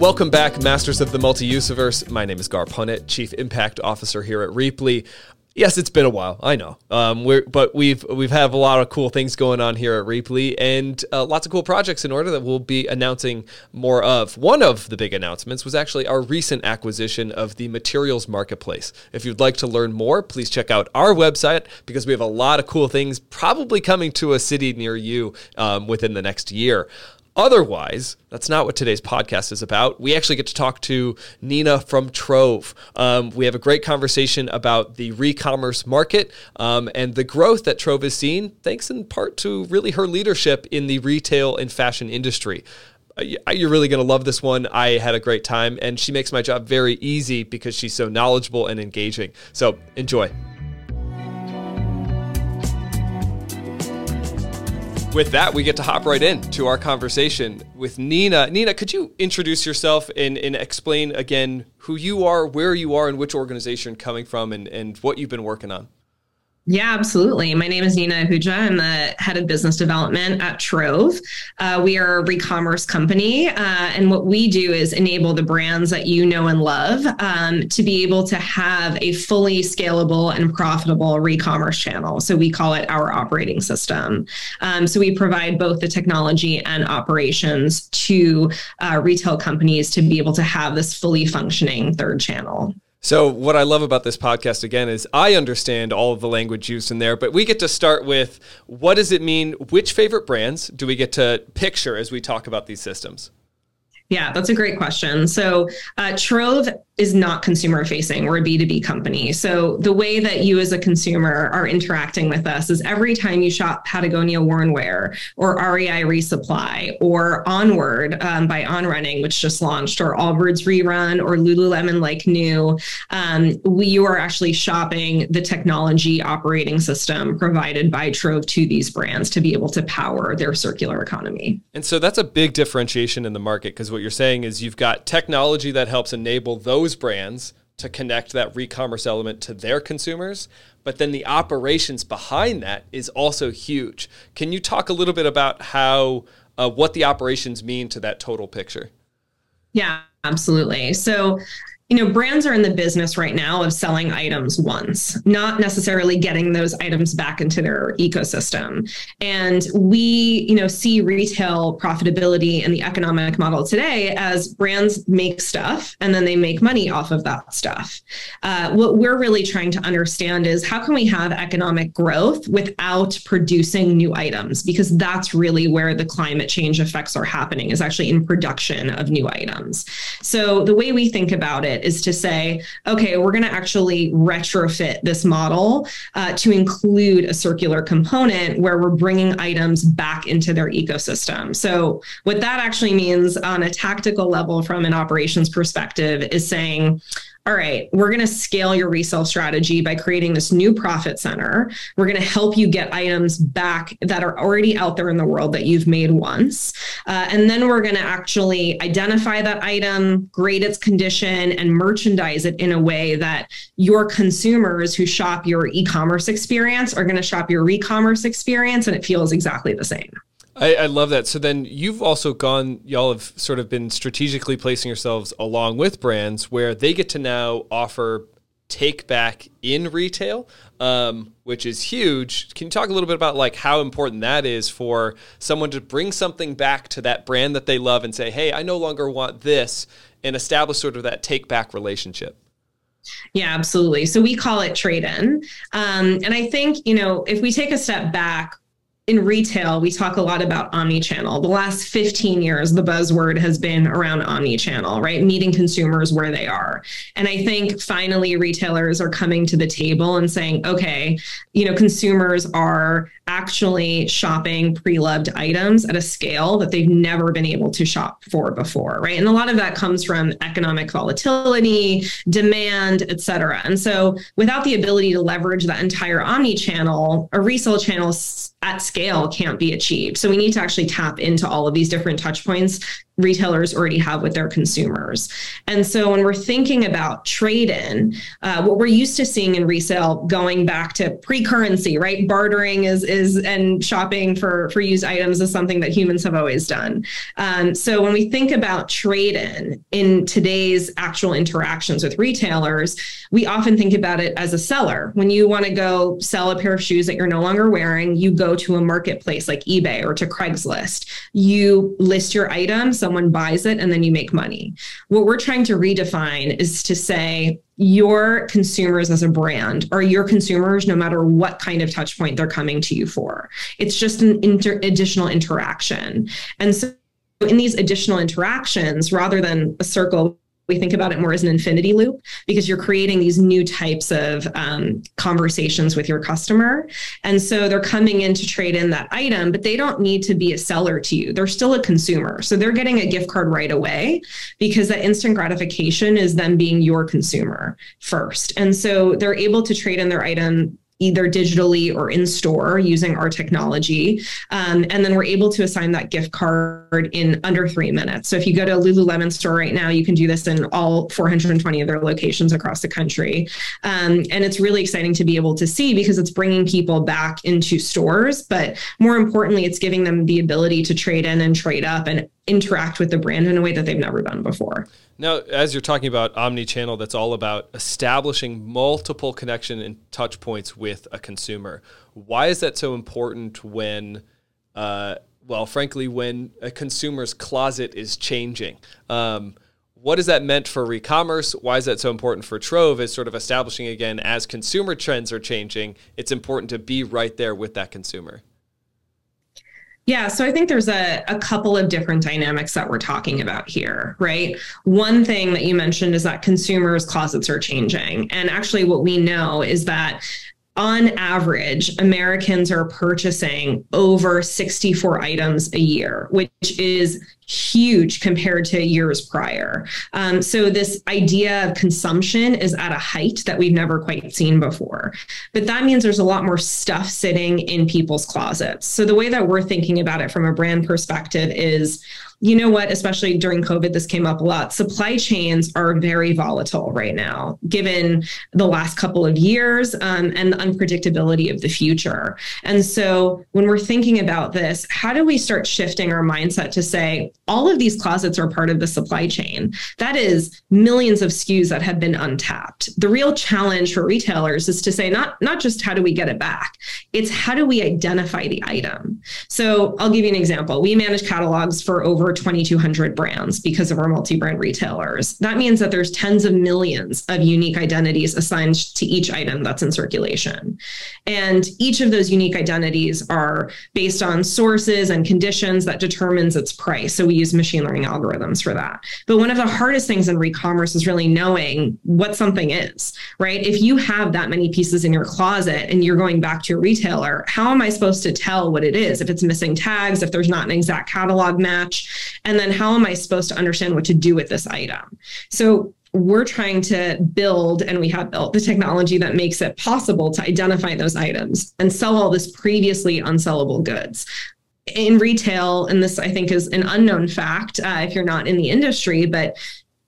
Welcome back, Masters of the Multi-Useverse. My name is Gar Punnett, Chief Impact Officer here at Rheaply. Yes, it's been a while. I know, um, we're, but we've we've had a lot of cool things going on here at Rheaply, and uh, lots of cool projects in order that we'll be announcing more of. One of the big announcements was actually our recent acquisition of the Materials Marketplace. If you'd like to learn more, please check out our website because we have a lot of cool things probably coming to a city near you um, within the next year. Otherwise, that's not what today's podcast is about. We actually get to talk to Nina from Trove. Um, we have a great conversation about the re-commerce market um, and the growth that Trove has seen, thanks in part to really her leadership in the retail and fashion industry. Uh, you're really going to love this one. I had a great time, and she makes my job very easy because she's so knowledgeable and engaging. So enjoy. With that, we get to hop right in to our conversation with Nina. Nina, could you introduce yourself and, and explain again who you are, where you are, and which organization coming from, and, and what you've been working on? Yeah, absolutely. My name is Nina Ahuja. I'm the head of business development at Trove. Uh, we are a re-commerce company, uh, and what we do is enable the brands that you know and love um, to be able to have a fully scalable and profitable re-commerce channel. So we call it our operating system. Um, so we provide both the technology and operations to uh, retail companies to be able to have this fully functioning third channel. So, what I love about this podcast again is I understand all of the language used in there, but we get to start with what does it mean? Which favorite brands do we get to picture as we talk about these systems? Yeah, that's a great question. So, uh, Trove is not consumer facing. We're a B2B company. So the way that you as a consumer are interacting with us is every time you shop Patagonia Worn Wear or REI Resupply or Onward um, by On Running, which just launched, or Allbirds Rerun or Lululemon Like New, um, we, you are actually shopping the technology operating system provided by Trove to these brands to be able to power their circular economy. And so that's a big differentiation in the market because what you're saying is you've got technology that helps enable those those brands to connect that re-commerce element to their consumers but then the operations behind that is also huge. Can you talk a little bit about how uh, what the operations mean to that total picture? Yeah absolutely. So you know, brands are in the business right now of selling items once, not necessarily getting those items back into their ecosystem. And we, you know, see retail profitability and the economic model today as brands make stuff and then they make money off of that stuff. Uh, what we're really trying to understand is how can we have economic growth without producing new items? Because that's really where the climate change effects are happening, is actually in production of new items. So the way we think about it is to say, okay, we're going to actually retrofit this model uh, to include a circular component where we're bringing items back into their ecosystem. So, what that actually means on a tactical level from an operations perspective is saying, all right, we're going to scale your resale strategy by creating this new profit center. We're going to help you get items back that are already out there in the world that you've made once. Uh, and then we're going to actually identify that item, grade its condition, and merchandise it in a way that your consumers who shop your e commerce experience are going to shop your re commerce experience and it feels exactly the same. I, I, love that. So then you've also gone, y'all have sort of been strategically placing yourselves along with brands where they get to now offer take back in retail, um, which is huge. Can you talk a little bit about like how important that is for someone to bring something back to that brand that they love and say, hey, I no longer want this and establish sort of that take back relationship? Yeah, absolutely. So we call it trade in. Um, and I think, you know, if we take a step back, in retail, we talk a lot about omni-channel. The last 15 years, the buzzword has been around omni-channel, right? Meeting consumers where they are. And I think finally retailers are coming to the table and saying, okay, you know, consumers are actually shopping pre-loved items at a scale that they've never been able to shop for before, right? And a lot of that comes from economic volatility, demand, et cetera. And so without the ability to leverage that entire omni-channel, a resale channel at scale can't be achieved. So we need to actually tap into all of these different touch points retailers already have with their consumers. And so when we're thinking about trade in, uh, what we're used to seeing in resale going back to pre currency, right? Bartering is, is and shopping for, for used items is something that humans have always done. Um, so when we think about trade in in today's actual interactions with retailers, we often think about it as a seller. When you want to go sell a pair of shoes that you're no longer wearing, you go to a marketplace like eBay or to Craigslist. You list your items someone buys it, and then you make money. What we're trying to redefine is to say, your consumers as a brand are your consumers no matter what kind of touch point they're coming to you for. It's just an inter- additional interaction. And so in these additional interactions, rather than a circle we think about it more as an infinity loop because you're creating these new types of um, conversations with your customer. And so they're coming in to trade in that item, but they don't need to be a seller to you. They're still a consumer. So they're getting a gift card right away because that instant gratification is them being your consumer first. And so they're able to trade in their item either digitally or in store using our technology. Um, and then we're able to assign that gift card in under three minutes. So if you go to a Lululemon store right now, you can do this in all 420 of their locations across the country. Um, and it's really exciting to be able to see because it's bringing people back into stores. But more importantly, it's giving them the ability to trade in and trade up and interact with the brand in a way that they've never done before. Now, as you're talking about omni-channel, that's all about establishing multiple connection and touch points with a consumer. Why is that so important when, uh, well, frankly, when a consumer's closet is changing? Um, what has that meant for e-commerce? Why is that so important for Trove? Is sort of establishing again as consumer trends are changing, it's important to be right there with that consumer. Yeah, so I think there's a, a couple of different dynamics that we're talking about here, right? One thing that you mentioned is that consumers' closets are changing. And actually, what we know is that on average, Americans are purchasing over 64 items a year, which is huge compared to years prior. Um, so, this idea of consumption is at a height that we've never quite seen before. But that means there's a lot more stuff sitting in people's closets. So, the way that we're thinking about it from a brand perspective is you know what, especially during COVID, this came up a lot. Supply chains are very volatile right now, given the last couple of years um, and the unpredictability of the future. And so when we're thinking about this, how do we start shifting our mindset to say, all of these closets are part of the supply chain? That is millions of SKUs that have been untapped. The real challenge for retailers is to say, not, not just how do we get it back, it's how do we identify the item? So I'll give you an example. We manage catalogs for over over 2,200 brands because of our multi brand retailers. That means that there's tens of millions of unique identities assigned to each item that's in circulation. And each of those unique identities are based on sources and conditions that determines its price. So we use machine learning algorithms for that. But one of the hardest things in re-commerce is really knowing what something is, right? If you have that many pieces in your closet and you're going back to your retailer, how am I supposed to tell what it is? If it's missing tags, if there's not an exact catalog match, and then how am I supposed to understand what to do with this item? So we're trying to build and we have built the technology that makes it possible to identify those items and sell all this previously unsellable goods in retail and this i think is an unknown fact uh, if you're not in the industry but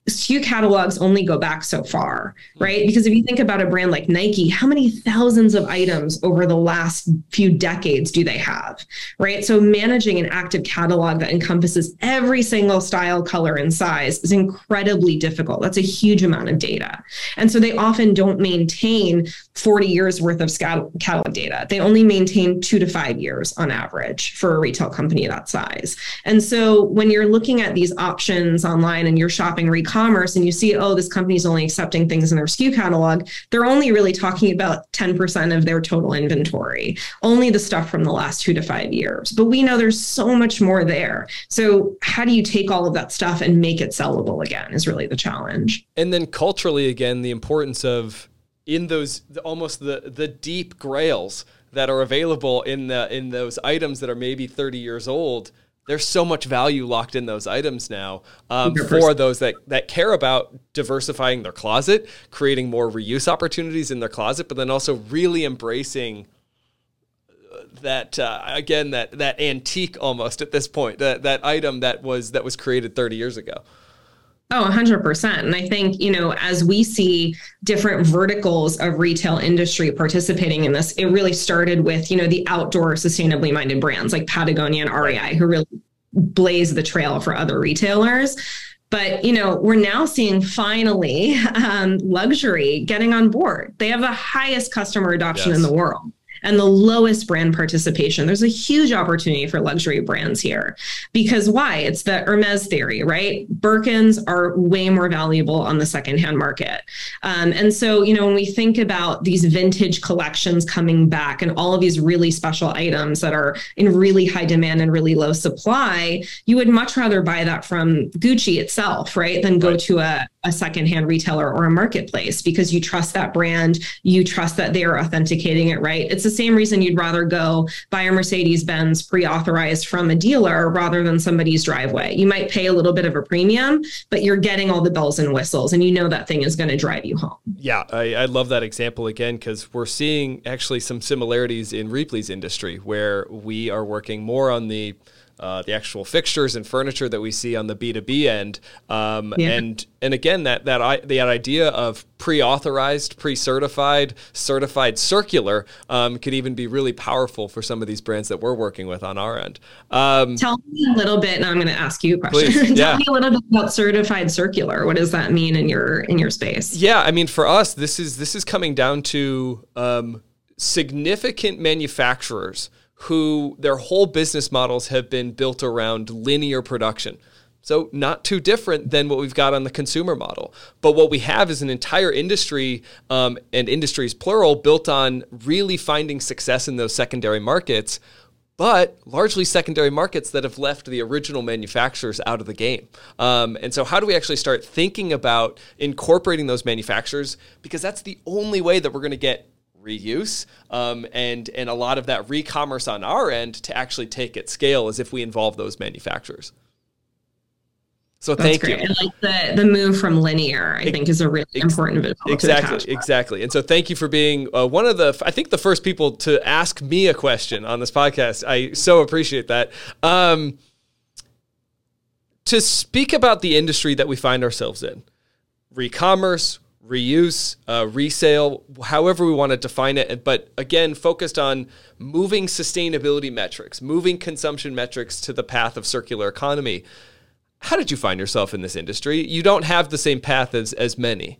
SKU catalogs only go back so far, right? Because if you think about a brand like Nike, how many thousands of items over the last few decades do they have, right? So managing an active catalog that encompasses every single style, color, and size is incredibly difficult. That's a huge amount of data. And so they often don't maintain 40 years worth of catalog data. They only maintain two to five years on average for a retail company that size. And so when you're looking at these options online and you're shopping retail, commerce and you see, oh, this company is only accepting things in their SKU catalog, they're only really talking about 10% of their total inventory, only the stuff from the last two to five years. But we know there's so much more there. So, how do you take all of that stuff and make it sellable again is really the challenge. And then culturally, again, the importance of in those almost the the deep grails that are available in the in those items that are maybe 30 years old there's so much value locked in those items now um, for those that, that care about diversifying their closet, creating more reuse opportunities in their closet, but then also really embracing uh, that uh, again that that antique almost at this point that that item that was that was created 30 years ago. Oh, 100%. And I think, you know, as we see different verticals of retail industry participating in this, it really started with, you know, the outdoor sustainably minded brands like Patagonia and REI who really blaze the trail for other retailers. But you know, we're now seeing finally um, luxury getting on board. They have the highest customer adoption yes. in the world and the lowest brand participation. There's a huge opportunity for luxury brands here because why? It's the Hermes theory, right? Birkins are way more valuable on the secondhand market. Um, and so, you know, when we think about these vintage collections coming back and all of these really special items that are in really high demand and really low supply, you would much rather buy that from Gucci itself, right? Than go right. to a, a secondhand retailer or a marketplace because you trust that brand, you trust that they are authenticating it right. It's the same reason you'd rather go buy a Mercedes Benz pre authorized from a dealer rather than somebody's driveway. You might pay a little bit of a premium, but you're getting all the bells and whistles and you know that thing is going to drive you home. Yeah, I, I love that example again because we're seeing actually some similarities in Rheaply's industry where we are working more on the uh, the actual fixtures and furniture that we see on the B2B end. Um, yeah. And and again, that that I, the idea of pre-authorized, pre-certified, certified circular um, could even be really powerful for some of these brands that we're working with on our end. Um, Tell me a little bit, and I'm going to ask you a question. Please, Tell yeah. me a little bit about certified circular. What does that mean in your in your space? Yeah, I mean, for us, this is this is coming down to um, significant manufacturers who their whole business models have been built around linear production. So, not too different than what we've got on the consumer model. But what we have is an entire industry um, and industries plural built on really finding success in those secondary markets, but largely secondary markets that have left the original manufacturers out of the game. Um, and so, how do we actually start thinking about incorporating those manufacturers? Because that's the only way that we're going to get reuse um, and and a lot of that re-commerce on our end to actually take at scale is if we involve those manufacturers. So That's thank great. you. And like the the move from linear, I think, is a really Ex- important visual. Exactly, exactly. And so thank you for being uh, one of the, I think, the first people to ask me a question on this podcast. I so appreciate that. Um, to speak about the industry that we find ourselves in, re-commerce, reuse, uh, resale, however we want to define it. But again, focused on moving sustainability metrics, moving consumption metrics to the path of circular economy. How did you find yourself in this industry? You don't have the same path as, as many.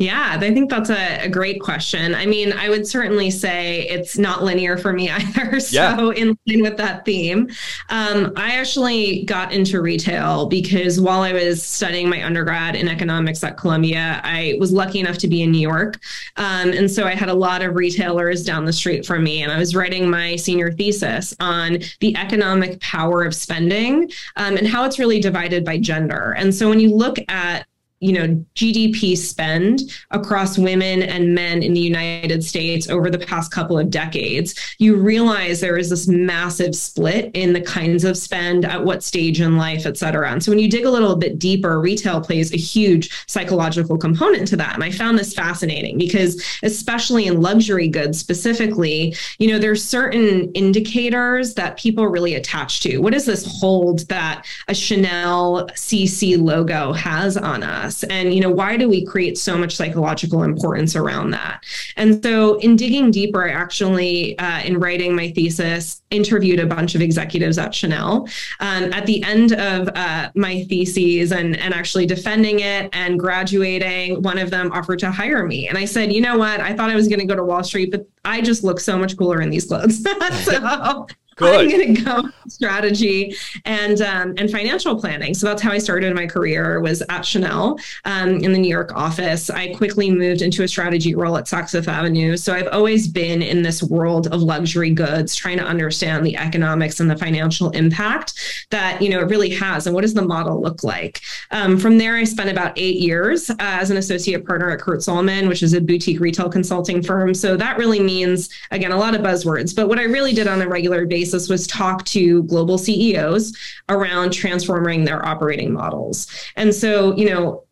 Yeah, I think that's a, a, great question. I mean, I would certainly say it's not linear for me either. So, yeah. in line with that theme, um, I actually got into retail because while I was studying my undergrad in economics at Columbia, I was lucky enough to be in New York. Um, and so I had a lot of retailers down the street from me. And I was writing my senior thesis on the economic power of spending um, and how it's really divided by gender. And so when you look at you know GDP spend across women and men in the United States over the past couple of decades, you realize there is this massive split in the kinds of spend at what stage in life, et cetera. And so when you dig a little bit deeper, retail plays a huge psychological component to that. And I found this fascinating because especially in luxury goods specifically, you know, there's certain indicators that people really attach to. What does this hold that a Chanel CC logo has on us? Us and you know why do we create so much psychological importance around that? And so in digging deeper i actually uh, in writing my thesis interviewed a bunch of executives at chanel um, at the end of uh, my theses and and actually defending it and graduating one of them offered to hire me. And i said you know what? I thought i was going to go to wall street but i just look so much cooler in these clothes. So Good. I'm going to go strategy and um, and financial planning. So that's how I started my career. Was at Chanel um, in the New York office. I quickly moved into a strategy role at Saks Fifth Avenue. So I've always been in this world of luxury goods, trying to understand the economics and the financial impact that you know it really has, and what does the model look like. Um, from there, I spent about eight years uh, as an associate partner at Kurt Salmon, which is a boutique retail consulting firm. So that really means again a lot of buzzwords. But what I really did on a regular basis basis was talk to global CEOs around transforming their operating models. And so, you know,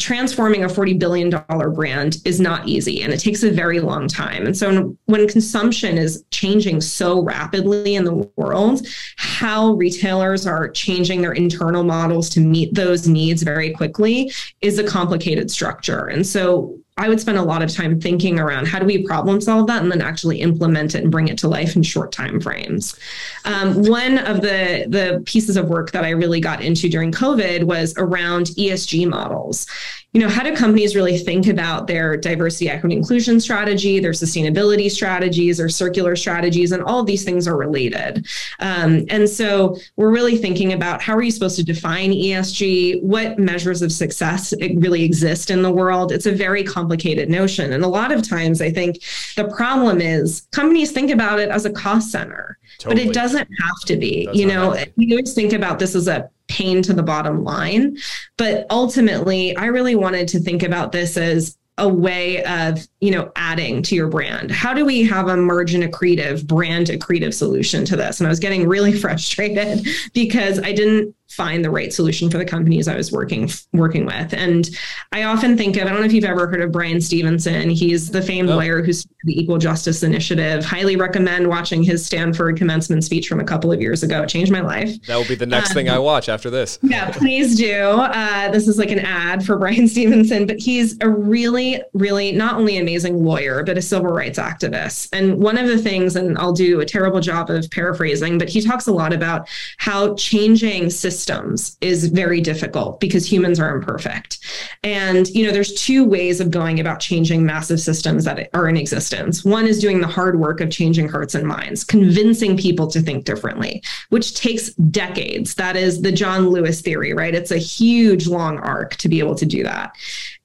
transforming a $40 billion brand is not easy and it takes a very long time. And so when consumption is changing so rapidly in the world, how retailers are changing their internal models to meet those needs very quickly is a complicated structure. And so I would spend a lot of time thinking around how do we problem solve that and then actually implement it and bring it to life in short time frames. Um, one of the the pieces of work that I really got into during COVID was around ESG models you know, how do companies really think about their diversity, equity, inclusion strategy, their sustainability strategies, their circular strategies, and all of these things are related. Um, and so we're really thinking about how are you supposed to define ESG? What measures of success really exist in the world? It's a very complicated notion. And a lot of times, I think the problem is companies think about it as a cost center, totally. but it doesn't have to be. you know, we always think about this as a pain to the bottom line. But ultimately, I really wanted to think about this as a way of you know adding to your brand how do we have a margin accretive brand accretive solution to this and i was getting really frustrated because i didn't find the right solution for the companies I was working working with. And I often think of I don't know if you've ever heard of Bryan Stevenson. He's the famed oh. lawyer who's the Equal Justice Initiative. Highly recommend watching his Stanford commencement speech from a couple of years ago. It changed my life. That will be the next um, thing I um, watch after this. Yeah, please do. Uh, this is like an ad for Bryan Stevenson, but he's a really, really not only amazing lawyer, but a civil rights activist. And one of the things, and I'll do a terrible job of paraphrasing, but he talks a lot about how changing systems systems is very difficult because humans are imperfect. And, you know, there's two ways of going about changing massive systems that are in existence. One is doing the hard work of changing hearts and minds, convincing people to think differently, which takes decades. That is the John Lewis theory, right? It's a huge, long arc to be able to do that.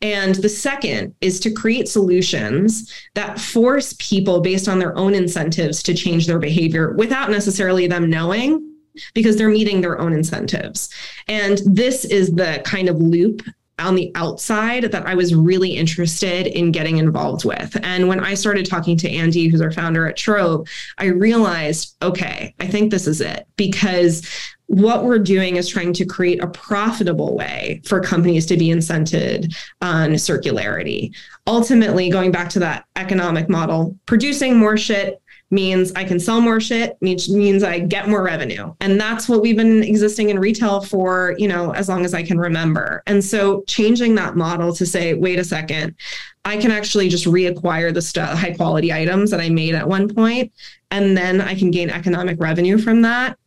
And the second is to create solutions that force people based on their own incentives to change their behavior without necessarily them knowing because they're meeting their own incentives. And this is the kind of loop on the outside that I was really interested in getting involved with. And when I started talking to Andy, who's our founder at Trove, I realized, okay, I think this is it because what we're doing is trying to create a profitable way for companies to be incented on circularity. Ultimately, going back to that economic model, producing more shit, means I can sell more shit, means means I get more revenue. And that's what we've been existing in retail for, you know, as long as I can remember. And so changing that model to say, wait a second, I can actually just reacquire the st- high quality items that I made at one point, and then I can gain economic revenue from that.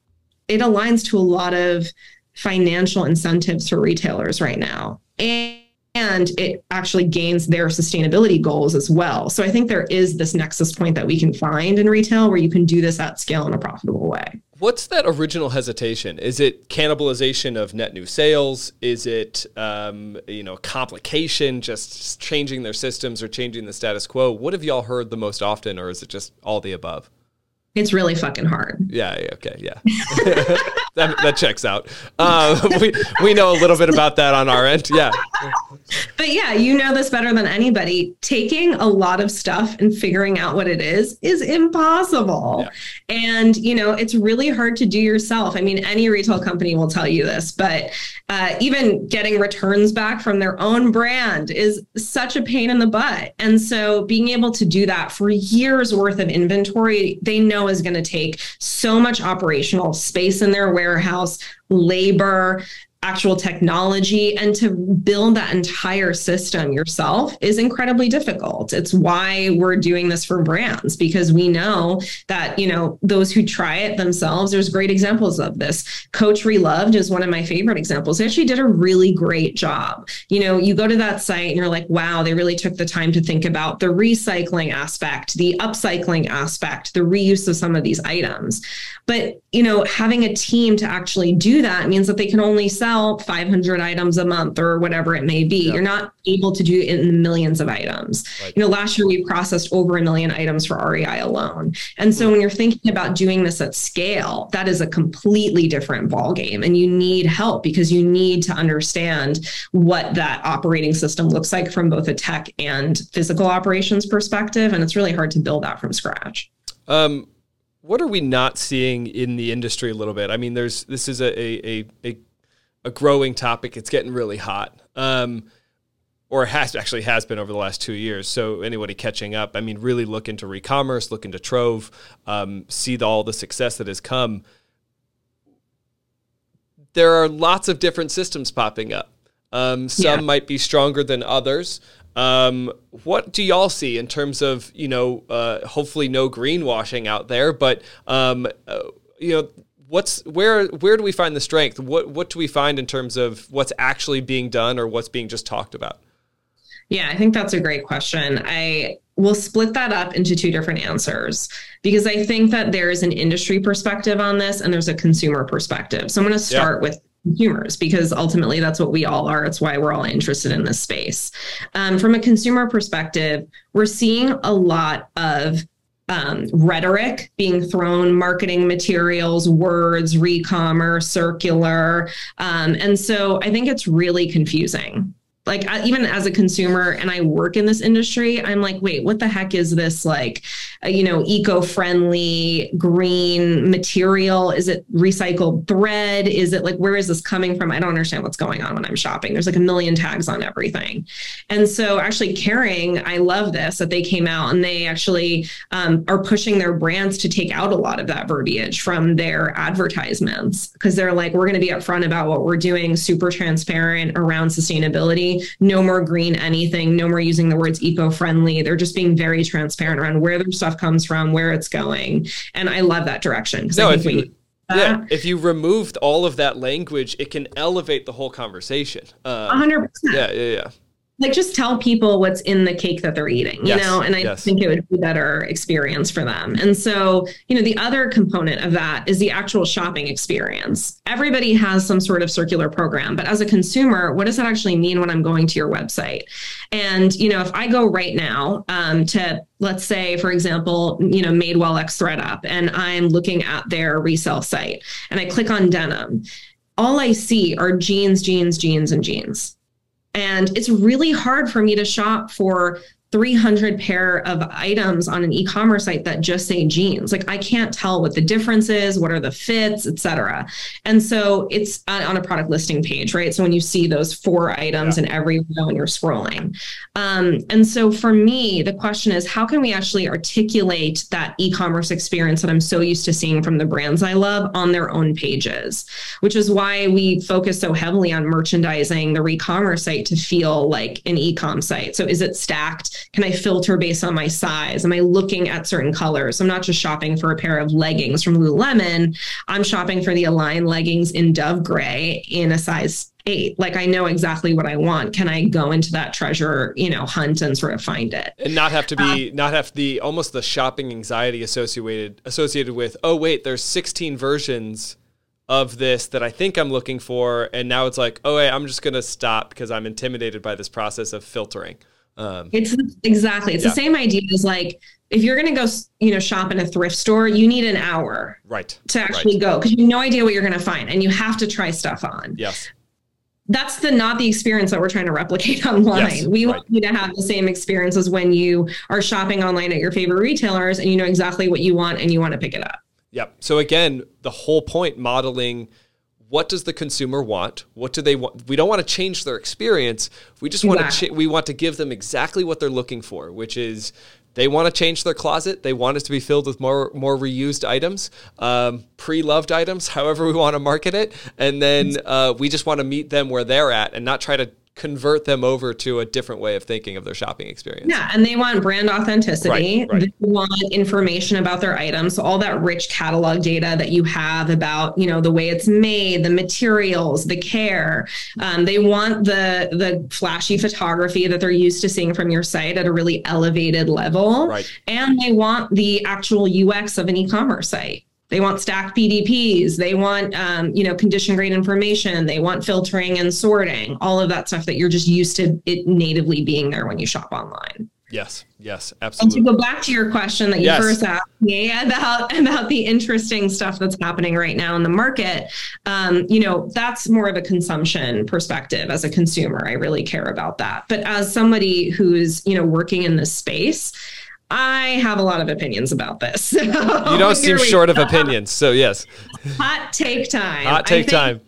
It aligns to a lot of financial incentives for retailers right now. And and it actually gains their sustainability goals as well. So I think there is this nexus point that we can find in retail where you can do this at scale in a profitable way. What's that original hesitation? Is it cannibalization of net new sales? Is it um, you know complication, just changing their systems or changing the status quo? What have y'all heard the most often, or is it just all the above? It's really fucking hard. Yeah. yeah okay. Yeah. that, that checks out. Uh, we we know a little bit about that on our end. Yeah. But yeah, you know this better than anybody. Taking a lot of stuff and figuring out what it is is impossible. Yeah. And you know it's really hard to do yourself. I mean, any retail company will tell you this, but uh, even getting returns back from their own brand is such a pain in the butt. And so being able to do that for years worth of inventory, they know is going to take so much operational space in their warehouse, labor, actual technology and to build that entire system yourself is incredibly difficult. It's why we're doing this for brands because we know that, you know, those who try it themselves, there's great examples of this. Coach Reloved is one of my favorite examples. They actually did a really great job. You know, you go to that site and you're like, wow, they really took the time to think about the recycling aspect, the upcycling aspect, the reuse of some of these items. But, you know, having a team to actually do that means that they can only sell 500 items a month or whatever it may be. Yeah. You're not able to do it in millions of items. Right. You know, last year we processed over a million items for REI alone. And so when you're thinking about doing this at scale, that is a completely different ballgame. And you need help because you need to understand what that operating system looks like from both a tech and physical operations perspective. And it's really hard to build that from scratch. Um, what are we not seeing in the industry a little bit? I mean, there's this is a a a, a growing topic. It's getting really hot. Um, or has actually has been over the last two years. So anybody catching up, I mean, really look into Recommerce, look into Trove, um, see the, all the success that has come. There are lots of different systems popping up. Um, some yeah. might be stronger than others. Um, what do y'all see in terms of you know, uh, hopefully no greenwashing out there, but um, uh, you know, what's where where do we find the strength? What what do we find in terms of what's actually being done or what's being just talked about? Yeah, I think that's a great question. I will split that up into two different answers because I think that there is an industry perspective on this and there's a consumer perspective. So I'm going to start yeah. with consumers because ultimately that's what we all are. It's why we're all interested in this space. Um, from a consumer perspective, we're seeing a lot of um, rhetoric being thrown, marketing materials, words, recommerce, circular. Um, and so I think it's really confusing like even as a consumer and i work in this industry i'm like wait what the heck is this? Like uh, you know eco-friendly green material. Is it recycled thread? Is it like where is this coming from? I don't understand what's going on when i'm shopping. There's like a million tags on everything. And so actually Kering i love this that they came out and they actually um, are pushing their brands to take out a lot of that verbiage from their advertisements because they're like we're going to be upfront about what we're doing super transparent around sustainability no more green anything, no more using the words eco friendly. They're just being very transparent around where their stuff comes from, where it's going. And I love that direction. No, if you, yeah, if you removed all of that language, it can elevate the whole conversation. Um, 100%. Yeah, yeah, yeah like just tell people what's in the cake that they're eating you yes, know? And i yes. think it would be a better experience for them. And so you know the other component of that is the actual shopping experience. Everybody has some sort of circular program but as a consumer what does that actually mean when i'm going to your website? And you know if i go right now um, to let's say for example you know madewell x thredup and i'm looking at their resale site and i click on denim all i see are jeans jeans jeans and jeans and it's really hard for me to shop for 300 pair of items on an e-commerce site that just say jeans. Like i can't tell what the difference is what are the fits etc and so it's on a product listing page right? So when you see those four items yeah. in every row and you're scrolling. Um, and so for me the question is how can we actually articulate that e-commerce experience that i'm so used to seeing from the brands i love on their own pages? Which is why we focus so heavily on merchandising the re-commerce site to feel like an e-com site. So is it stacked can I filter based on my size? Am I looking at certain colors? I'm not just shopping for a pair of leggings from Lululemon. I'm shopping for the Align leggings in dove gray in a size eight. Like I know exactly what I want. Can I go into that treasure, you know, hunt and sort of find it? And not have to be, um, not have the almost the shopping anxiety associated associated with, oh wait, there's 16 versions of this that I think I'm looking for. And now it's like, oh wait, I'm just gonna stop because I'm intimidated by this process of filtering. Um, it's exactly it's yeah. the same idea as like if you're going to go you know shop in a thrift store you need an hour right to actually right. go because you have no idea what you're going to find and you have to try stuff on yes that's the not the experience that we're trying to replicate online. Yes, we right. want you to have the same experience as when you are shopping online at your favorite retailers and you know exactly what you want and you want to pick it up. Yep. So again, the whole point modeling what does the consumer want? What do they want? We don't want to change their experience. We just want exactly. to cha- we want to give them exactly what they're looking for, which is they want to change their closet. They want it to be filled with more more reused items, um, pre-loved items, however we want to market it, and then uh, we just want to meet them where they're at and not try to convert them over to a different way of thinking of their shopping experience. Yeah, and they want brand authenticity. Right, right. They want information about their items. So all that rich catalog data that you have about, you know, the way it's made, the materials, the care. Um, they want the the flashy photography that they're used to seeing from your site at a really elevated level. Right. And they want the actual UX of an e-commerce site. They want stacked PDPs. They want, um, you know, condition grade information. They want filtering and sorting. All of that stuff that you're just used to it natively being there when you shop online. Yes, yes, absolutely. And to go back to your question that you yes. first asked me about about the interesting stuff that's happening right now in the market, um, you know, that's more of a consumption perspective. As a consumer, I really care about that. But as somebody who's you know working in this space, I have a lot of opinions about this. you don't seem short go. of opinions. So, yes. Hot take time. Hot take think, time.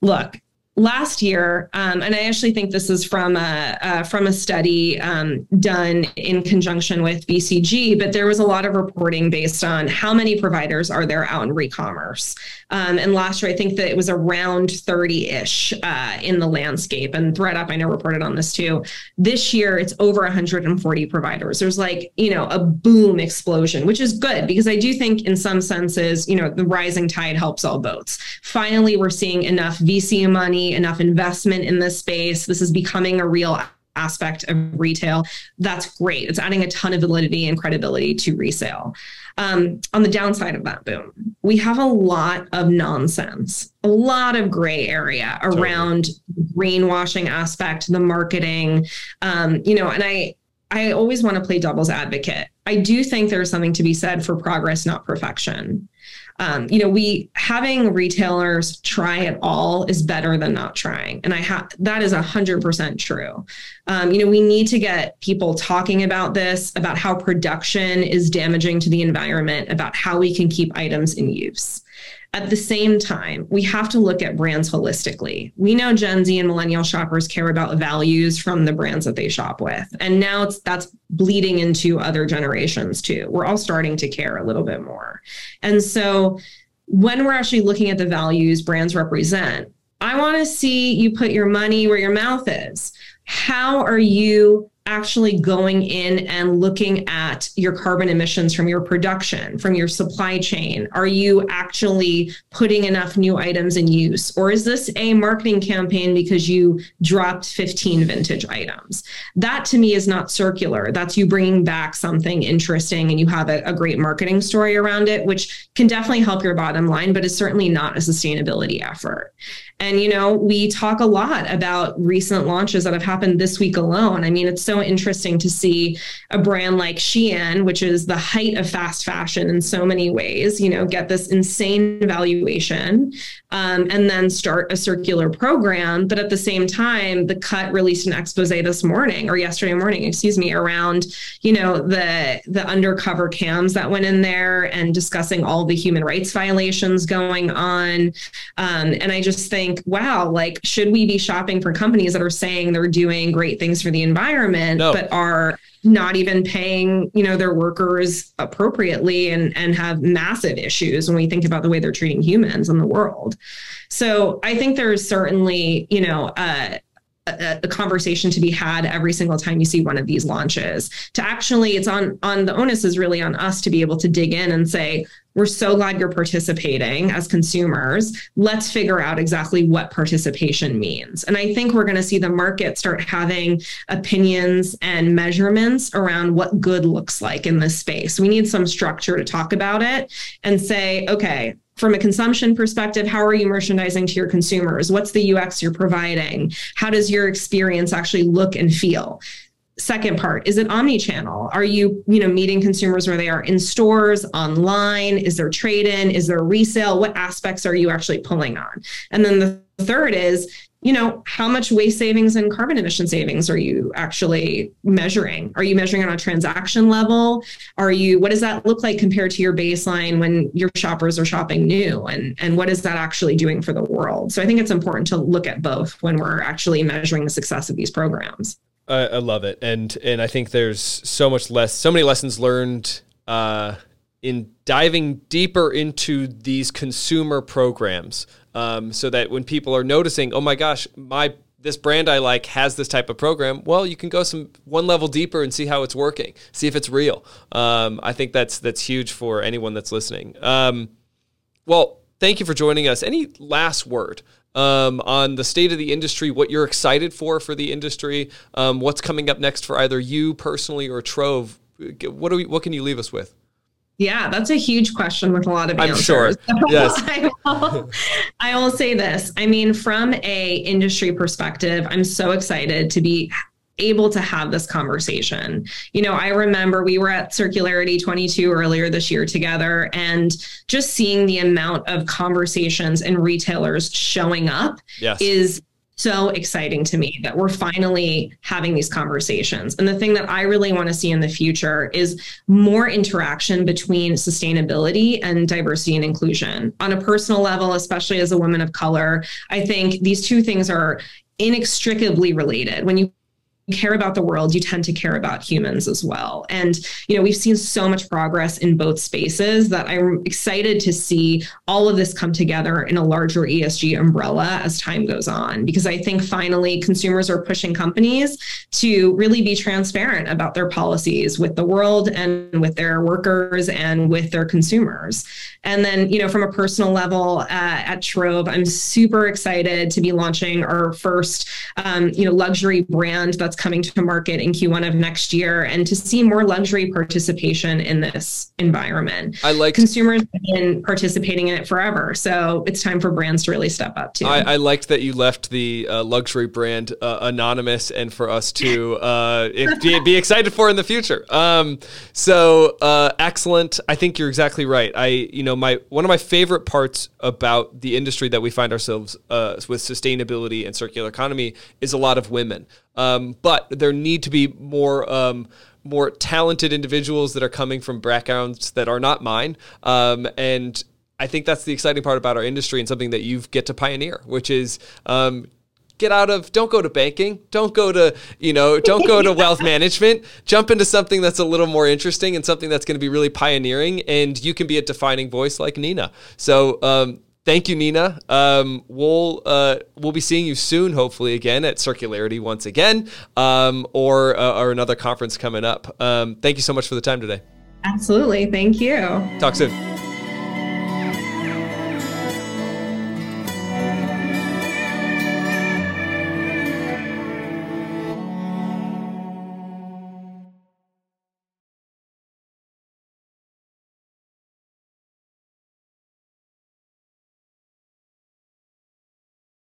Look, last year, um, and I actually think this is from a uh, from a study um, done in conjunction with BCG, but there was a lot of reporting based on how many providers are there out in re-commerce. Um, and last year, I think that it was around 30 ish uh, in the landscape. And ThredUp, I know, reported on this too. This year, it's over 140 providers. There's like, you know, a boom explosion, which is good because I do think in some senses, you know, the rising tide helps all boats. Finally, we're seeing enough VC money, enough investment in this space. This is becoming a real aspect of retail. That's great. It's adding a ton of validity and credibility to resale. Um, on the downside of that boom, we have a lot of nonsense, a lot of gray area around totally. greenwashing aspect, the marketing, um, you know, and I, I always want to play devil's advocate. I do think there's something to be said for progress, not perfection um, you know, we having retailers try it all is better than not trying. And I have that is a hundred percent true. Um, you know, we need to get people talking about this, about how production is damaging to the environment, about how we can keep items in use. At the same time, we have to look at brands holistically. We know Gen Z and millennial shoppers care about values from the brands that they shop with. And now it's that's bleeding into other generations too. We're all starting to care a little bit more. And so when we're actually looking at the values brands represent, I want to see you put your money where your mouth is. How are you actually going in and looking at your carbon emissions from your production, from your supply chain? Are you actually putting enough new items in use? Or is this a marketing campaign because you dropped 15 vintage items? That to me is not circular. That's you bringing back something interesting and you have a, a great marketing story around it, which can definitely help your bottom line, but is certainly not a sustainability effort. And, you know, we talk a lot about recent launches that have happened this week alone. I mean, it's so interesting to see a brand like Shein, which is the height of fast fashion in so many ways, you know, get this insane valuation um, and then start a circular program. But at the same time, the cut released an expose this morning or yesterday morning, excuse me, around, you know, the the undercover cams that went in there and discussing all the human rights violations going on. Um, and I just think, wow, like, should we be shopping for companies that are saying they're doing great things for the environment, no. but are not even paying, you know, their workers appropriately and, and have massive issues when we think about the way they're treating humans in the world. So I think there's certainly, you know, uh, a, a, conversation to be had every single time you see one of these launches to actually it's on on the onus is really on us to be able to dig in and say we're so glad you're participating as consumers. Let's figure out exactly what participation means. And I think we're going to see the market start having opinions and measurements around what good looks like in this space. We need some structure to talk about it and say, okay, from a consumption perspective, how are you merchandising to your consumers? What's the UX you're providing? How does your experience actually look and feel? second part is it omni-channel are you you know meeting consumers where they are in stores online is there trade in is there resale what aspects are you actually pulling on and then the third is you know how much waste savings and carbon emission savings are you actually measuring? Are you measuring on a transaction level? Are you what does that look like compared to your baseline when your shoppers are shopping new? And and what is that actually doing for the world? So i think it's important to look at both when we're actually measuring the success of these programs. I, I, love it, and and I think there's so much less, so many lessons learned uh, in diving deeper into these consumer programs, um, so that when people are noticing, oh my gosh, my this brand I like has this type of program. Well, you can go some one level deeper and see how it's working, see if it's real. Um, I think that's that's huge for anyone that's listening. Um, well, thank you for joining us. Any last word um, on the state of the industry, what you're excited for for the industry, um, what's coming up next for either you personally or Trove. What do we? What can you leave us with? Yeah, that's a huge question with a lot of I'm answers. sure. Yes. I, will, I will say this. I mean, from a industry perspective, I'm so excited to be able to have this conversation. You know, I remember we were at Circularity 22 earlier this year together and just seeing the amount of conversations and retailers showing up yes. is so exciting to me that we're finally having these conversations. And the thing that I really want to see in the future is more interaction between sustainability and diversity and inclusion. On a personal level, especially as a woman of color, I think these two things are inextricably related. When you care about the world, you tend to care about humans as well. And, you know, we've seen so much progress in both spaces that I'm excited to see all of this come together in a larger ESG umbrella as time goes on, because I think finally consumers are pushing companies to really be transparent about their policies with the world and with their workers and with their consumers. And then, you know, from a personal level uh, at Trove, I'm super excited to be launching our first, um, you know, luxury brand that's coming to market in Q1 of next year, and to see more luxury participation in this environment. I like consumers have been participating in it forever, so it's time for brands to really step up too. I, I liked that you left the uh, luxury brand uh, anonymous, and for us to uh, be, be, excited for in the future. Um, so uh, excellent. I think you're exactly right. I, you know know, my one of my favorite parts about the industry that we find ourselves uh, with sustainability and circular economy is a lot of women. Um, but there need to be more. Um, more talented individuals that are coming from backgrounds that are not mine. Um, and I think that's the exciting part about our industry and something that you get to pioneer, which is um, get out of don't go to banking don't go to you know don't go to wealth management jump into something that's a little more interesting and something that's going to be really pioneering and you can be a defining voice like nina so um, thank you nina. Um, we'll uh, we'll be seeing you soon hopefully again at circularity once again um, or uh, or another conference coming up. Um, thank you so much for the time today. Absolutely. Thank you. Talk soon